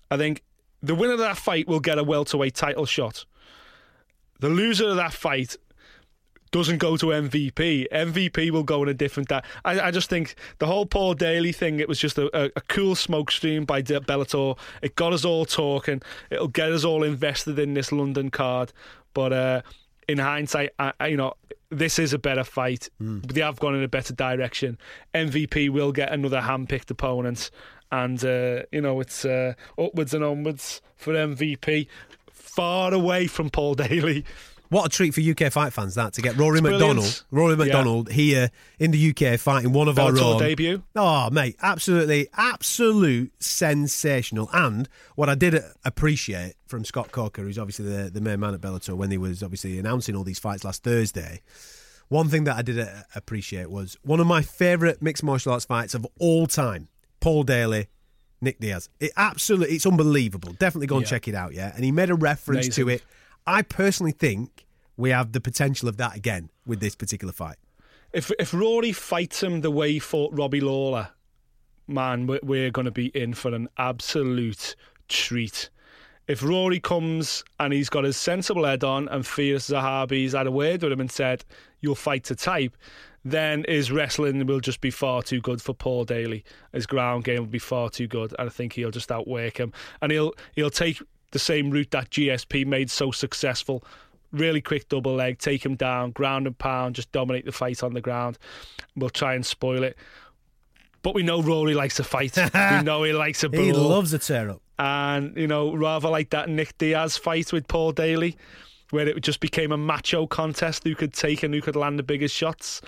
I think the winner of that fight will get a welterweight title shot. The loser of that fight doesn't go to MVP. MVP will go in a different. Di- I, I just think the whole Paul Daley thing. It was just a, a, a cool smoke stream by De- Bellator. It got us all talking. It'll get us all invested in this London card. But uh, in hindsight, I, I, you know, this is a better fight. They have gone in a better direction. MVP will get another hand-picked opponent, and uh, you know it's uh, upwards and onwards for MVP. Far away from Paul Daley. What a treat for UK fight fans that to get Rory MacDonald. Rory Yeah. MacDonald here in the UK fighting one of our own. debut. Oh, mate, absolutely, absolute sensational. And what I did appreciate from Scott Coker, who's obviously the, the main man at Bellator, when he was obviously announcing all these fights last Thursday, one thing that I did appreciate was one of my favourite mixed martial arts fights of all time, Paul Daley. Nick Diaz. It absolutely, it's unbelievable. Definitely go and Yeah. check it out, yeah. And he made a reference to it. I personally think we have the potential of that again with this particular fight. If if Rory fights him the way he fought Robbie Lawler, man, we're, going to be in for an absolute treat. If Rory comes and he's got his sensible head on and Firas Zahabi's had a word with him and said, you'll fight to type, then his wrestling will just be far too good for Paul Daley. His ground game will be far too good, and I think he'll just outwork him. And he'll he'll take the same route that GSP made so successful. Really quick double leg, take him down, ground and pound, just dominate the fight on the ground. We'll try and spoil it. But we know Rory likes to fight. we know he likes a brawl. He loves a tear up. And, you know, rather like that Nick Diaz fight with Paul Daley, where it just became a macho contest who could take and who could land the biggest shots.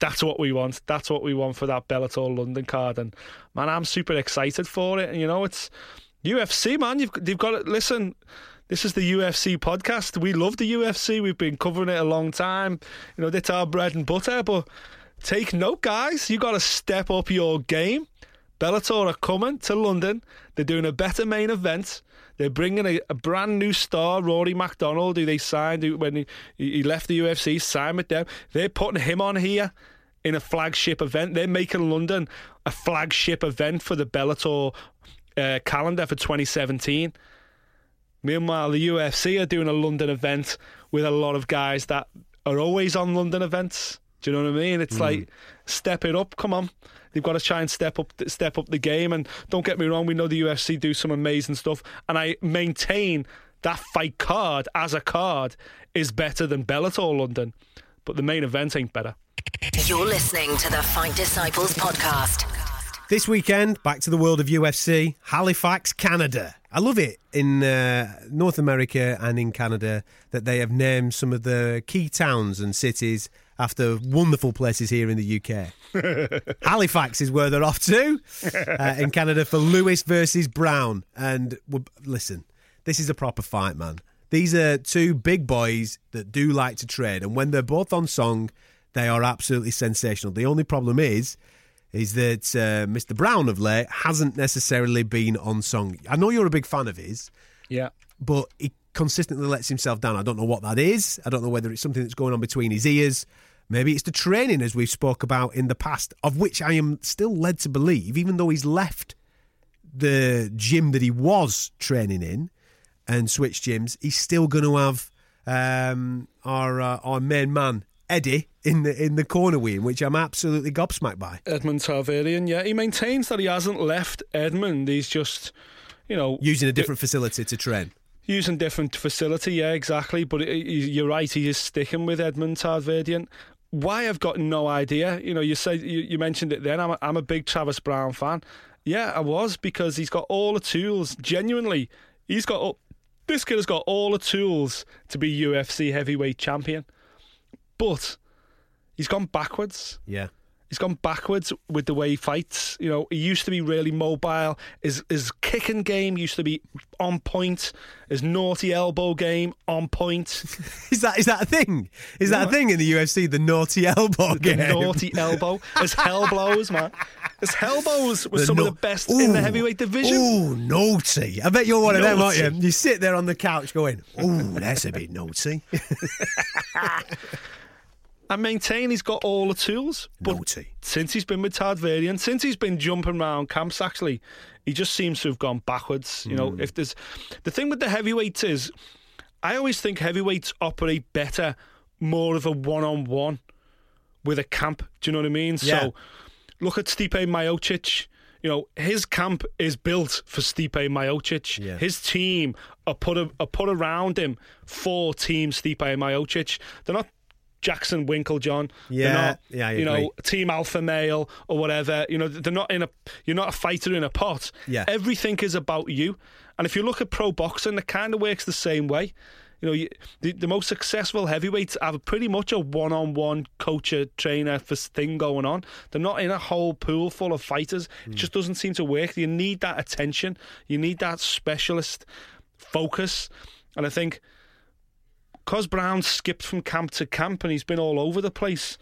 That's what we want. That's what we want for that Bellator London card. And, man, I'm super excited for it. And, you know, it's UFC, man. You've, you've got to listen. This is the UFC podcast. We love the UFC. We've been covering it a long time. You know, that's our bread and butter. But take note, guys. You got to step up your game. Bellator are coming to London. They're doing a better main event. They're bringing a, a brand new star, Rory MacDonald, who they signed when he, he left the UFC, signed with them. They're putting him on here in a flagship event. They're making London a flagship event for the Bellator uh, calendar for 2017. Meanwhile, the UFC are doing a London event with a lot of guys that are always on London events. Do you know what I mean? It's like step it up. Come on, they've got to try and step up, step up the game. And don't get me wrong, we know the UFC do some amazing stuff, and I maintain that fight card as a card is better than Bellator London, but the main event ain't better. You're listening to the Fight Disciples podcast. This weekend, back to the world of UFC, Halifax, Canada. I love it in uh, North America and in Canada that they have named some of the key towns and cities after wonderful places here in the UK. Halifax is where they're off to uh, in Canada for Lewis versus Browne. And listen, this is a proper fight, man. These are two big boys that do like to trade, and when they're both on song, they are absolutely sensational. The only problem is is that uh, Mr. Browne of late hasn't necessarily been on song. I know you're a big fan of his, Yeah. but he consistently lets himself down. I don't know what that is. I don't know whether it's something that's going on between his ears. Maybe it's the training, as we've spoke about in the past, of which I am still led to believe, even though he's left the gym that he was training in and switched gyms, he's still going to have um, our uh, our main man Eddie in the in the corner with him, which I'm absolutely gobsmacked by. Edmond Tarverdyan, yeah, he maintains that he hasn't left Edmond. He's just, you know, Using a different facility to train. using different facility. Yeah, exactly. But it, you're right. He is sticking with Edmond Tarverdyan. Why I've got no idea. You know, you said you, you mentioned it then. I'm a, I'm a big Travis Browne fan. Yeah, I was because he's got all the tools. Genuinely, he's got. This kid has got all the tools to be UFC heavyweight champion, but he's gone backwards. Yeah. He's gone backwards with the way he fights. You know, he used to be really mobile. His his kicking game used to be on point. His naughty elbow game on point. Is that is that a thing? Is that a thing in the UFC? The naughty elbow The game. naughty elbow. His hell blows, man. His hell blows were The some no- of the best in the heavyweight division. Ooh, naughty. I bet you're one of them, aren't you? You sit there on the couch going, ooh, that's a bit naughty. I maintain he's got all the tools. But Naughty. since he's been with Tarverdyan, since he's been jumping around camps, actually, he just seems to have gone backwards. You Hmm. know, if there's the thing with the heavyweights is, I always think heavyweights operate better, more of a one-on-one with a camp. Do you know what I mean? Yeah. So, look at Stipe Miocic. You know, his camp is built for Stipe Miocic. Yeah. His team are put a, are put around him for Team Stipe Miocic. They're not Jackson Winkeljohn. Yeah, they're not, yeah, you agree. know, Team Alpha Male or whatever. You know, they're not in a. You're not a fighter in a pot. Yeah. Everything is about you. And if you look at pro boxing, it kind of works the same way. You know, you, the, the most successful heavyweights have pretty much a one-on-one coacher trainer for thing going on. They're not in a whole pool full of fighters. Hmm. It just doesn't seem to work. You need that attention. You need that specialist focus. And I think because Browne skipped from camp to camp and he's been all over the place,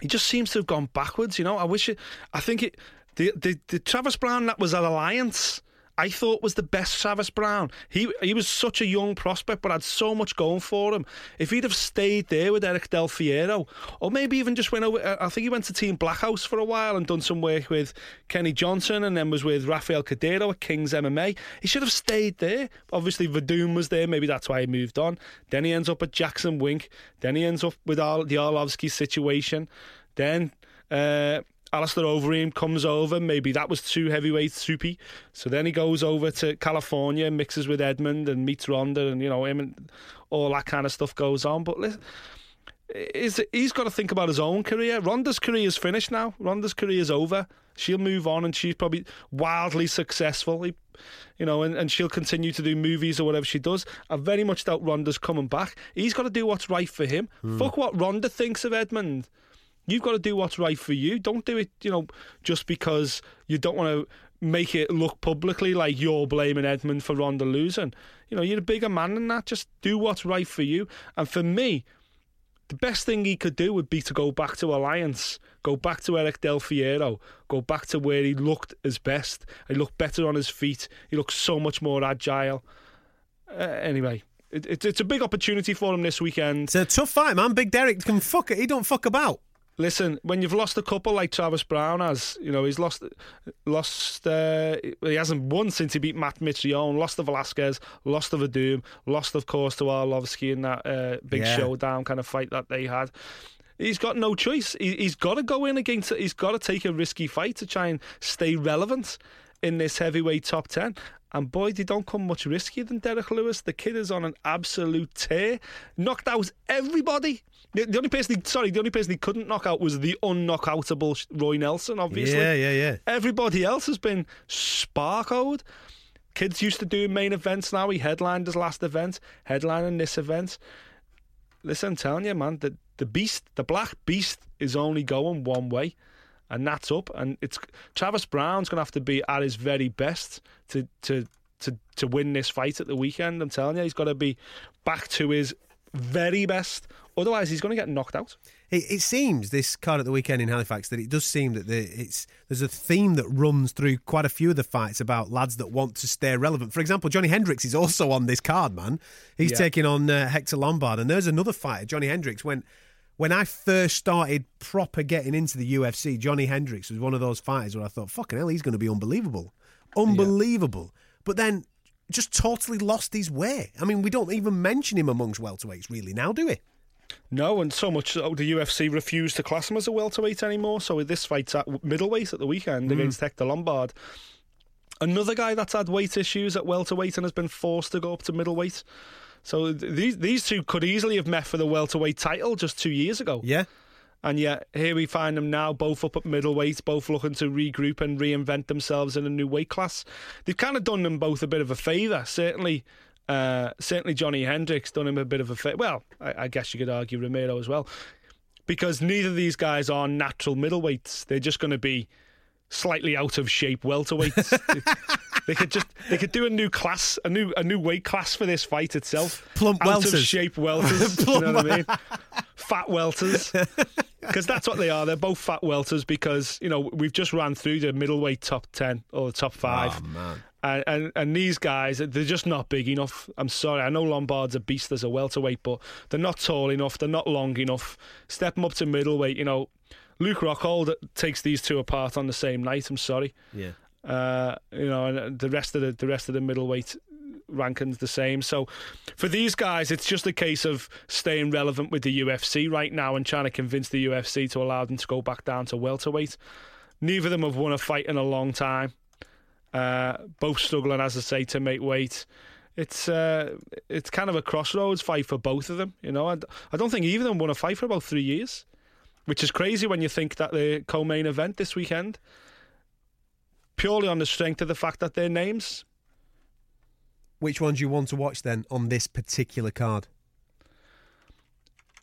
he just seems to have gone backwards. You know, I wish it. I think it. The the, the Travis Browne that was at Alliance. I thought was the best Travis Browne. He he was such a young prospect, but had so much going for him. If he'd have stayed there with Eric Del Fierro, or maybe even just went over, uh, I think he went to Team Blackhouse for a while and done some work with Kenny Johnson, and then was with Rafael Cordeiro at Kings MMA. He should have stayed there. Obviously, Werdum was there. Maybe that's why he moved on. Then he ends up at Jackson Wink. Then he ends up with Ar- the Arlovsky situation. Then. Uh, Alistair Overeem comes over. Maybe that was too heavyweight soupy. So then he goes over to California, mixes with Edmond and meets Ronda, and you know him and all that kind of stuff goes on. But listen, is he's got to think about his own career. Ronda's career is finished now. Ronda's career is over. She'll move on, and she's probably wildly successful. He- You know, and, and she'll continue to do movies or whatever she does. I very much doubt Ronda's coming back. He's got to do what's right for him. Hmm. Fuck what Ronda thinks of Edmond. You've got to do what's right for you. Don't do it, you know, just because you don't want to make it look publicly like you're blaming Edmond for Ronda losing. You know, you're a bigger man than that. Just do what's right for you. And for me, the best thing he could do would be to go back to Alliance, go back to Eric Del Fierro, go back to where he looked his best. He looked better on his feet. He looked so much more agile. Uh, anyway, it, it, it's a big opportunity for him this weekend. It's a tough fight, man. Big Derrick can fuck it. He don't fuck about. Listen, when you've lost a couple like Travis Browne has, you know, he's lost, lost. Uh, he hasn't won since he beat Matt Mitrione. Lost to Velasquez, lost to Werdum, lost of course to Arlovsky in that uh, big Yeah. showdown kind of fight that they had. He's got no choice. He, he's got to go in against. He's got to take a risky fight to try and stay relevant in this heavyweight top ten. And boy, they don't come much riskier than Derrick Lewis. The kid is on an absolute tear. Knocked out everybody. The, the only person, he, sorry, the only person he couldn't knock out was the unknockoutable Roy Nelson. Obviously, Yeah, yeah, yeah. Everybody else has been sparkled. Kids used to do main events now. He headlined his last event, headlining this event. Listen, I'm telling you, man, the, the beast, the black beast is only going one way, and that's up. And it's Travis Browne's going to have to be at his very best to, to, to, to win this fight at the weekend. I'm telling you, he's got to be back to his very best. Otherwise, he's going to get knocked out. It, it seems this card at the weekend in Halifax that it does seem that the, it's there's a theme that runs through quite a few of the fights about lads that want to stay relevant. For example, Johnny Hendricks is also on this card, man. He's Yeah. taking on uh, Hector Lombard, and there's another fighter, Johnny Hendricks. When when I first started proper getting into the UFC, Johnny Hendricks was one of those fighters where I thought, fucking hell, he's going to be unbelievable, unbelievable. But then just totally lost his way. I mean, we don't even mention him amongst welterweights really now, do we? No, and so much so the UFC refused to class him as a welterweight anymore. So with this fight at middleweight at the weekend mm. against Hector Lombard. Another guy that's had weight issues at welterweight and has been forced to go up to middleweight. So these these two could easily have met for the welterweight title just two years ago. Yeah. And yet here we find them now, both up at middleweight, both looking to regroup and reinvent themselves in a new weight class. They've kind of done them both a bit of a favour. Certainly, uh, certainly Johnny Hendricks done him a bit of a favour. Well, I, I guess you could argue Romero as well. because neither of these guys are natural middleweights. They're just going to be slightly out of shape welterweights. they, could just they could do a new class, a new a new weight class for this fight itself. Plump out welters. of shape welters. you know what I mean? Fat welters. Because that's what they are. They're both fat welters because you know we've just ran through the middleweight top ten or the top five. Oh, man. And, and and these guys, they're just not big enough. I'm sorry. I know Lombard's a beast as a welterweight, but they're not tall enough. They're not long enough. Step them up to middleweight. You know, Luke Rockhold takes these two apart on the same night. I'm sorry. Yeah. Uh, you know, and the rest of the the rest of the middleweight rankings the same. So for these guys, it's just a case of staying relevant with the UFC right now and trying to convince the UFC to allow them to go back down to welterweight. Neither of them have won a fight in a long time. Uh, both struggling, as I say, to make weight. It's uh, it's kind of a crossroads fight for both of them. You know, I, I don't think either of them won a fight for about three years, which is crazy when you think that the co-main event this weekend, purely on the strength of the fact that their names. Which ones you want to watch then on this particular card?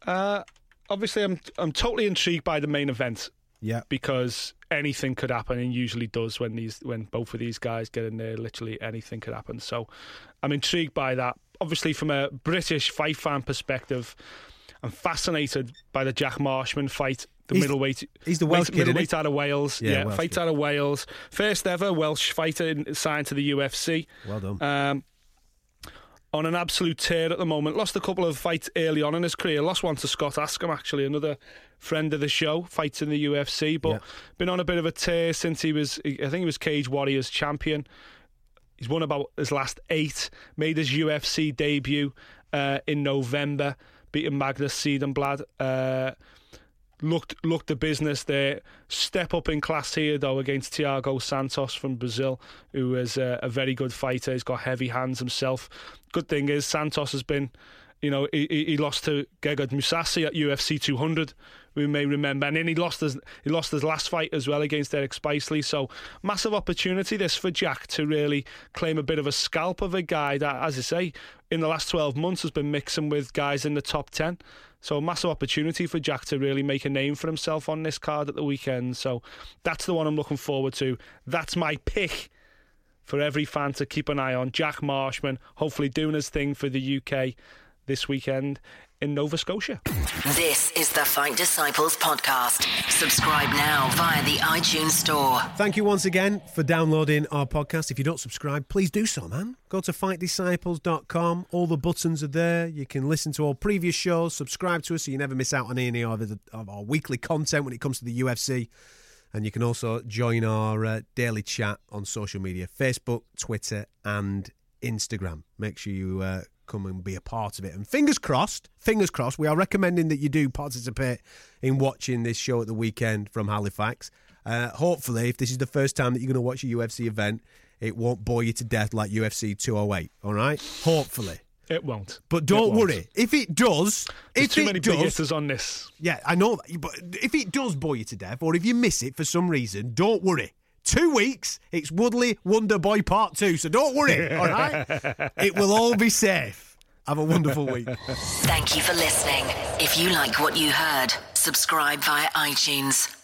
Uh, obviously, I'm I'm totally intrigued by the main event Yeah. because anything could happen and usually does when these when both of these guys get in there literally anything could happen so i'm intrigued by that obviously from a british fight fan perspective i'm fascinated by the jack marshman fight the He's- middleweight he's the Welsh kid, isn't middleweight out of wales Yeah, yeah, fight out of wales first ever welsh fighter in- signed to the ufc Well done. um, on an absolute tear at the moment. Lost a couple of fights early on in his career. Lost one to Scott Askham, actually, another friend of the show. Fights in the UFC, but Yeah. been on a bit of a tear since he was. I think he was Cage Warriors champion. He's won about his last eight. Made his UFC debut uh, in November, beating Magnus Cedenblad. Uh, looked looked the business there. Step up in class here though against Thiago Santos from Brazil, who is a, a very good fighter. He's got heavy hands himself. Good thing is Santos has been, you know, he, he lost to Gegard Mousasi at UFC 200. We may remember, and then he lost his he lost his last fight as well against Eric Spicely. So massive opportunity this for Jack to really claim a bit of a scalp of a guy that, as I say, in the last 12 months has been mixing with guys in the top 10. So massive opportunity for Jack to really make a name for himself on this card at the weekend. So that's the one I'm looking forward to. That's my pick for every fan to keep an eye on. Jack Marshman, hopefully doing his thing for the UK this weekend in Nova Scotia. This is the Fight Disciples podcast. Subscribe now via the iTunes Store. Thank you once again for downloading our podcast. If you don't subscribe, please do so, man. Go to fightdisciples.com. All the buttons are there. You can listen to all previous shows, subscribe to us so you never miss out on any of, the, of our weekly content when it comes to the UFC. And you can also join our uh, daily chat on social media Facebook, Twitter, and Instagram. Make sure you uh, come and be a part of it. And fingers crossed, fingers crossed, we are recommending that you do participate in watching this show at the weekend from Halifax. Uh, hopefully, if this is the first time that you're going to watch a UFC event, it won't bore you to death like UFC 208. All right? Hopefully. It won't. But don't won't. worry. If it does, There's if too it many does, hitters on this. yeah, I know that. But if it does bore you to death, or if you miss it for some reason, don't worry. Two weeks, it's Woodley Wonder Boy Part 2, so don't worry, all right? It will all be safe. Have a wonderful week. Thank you for listening. If you like what you heard, subscribe via iTunes.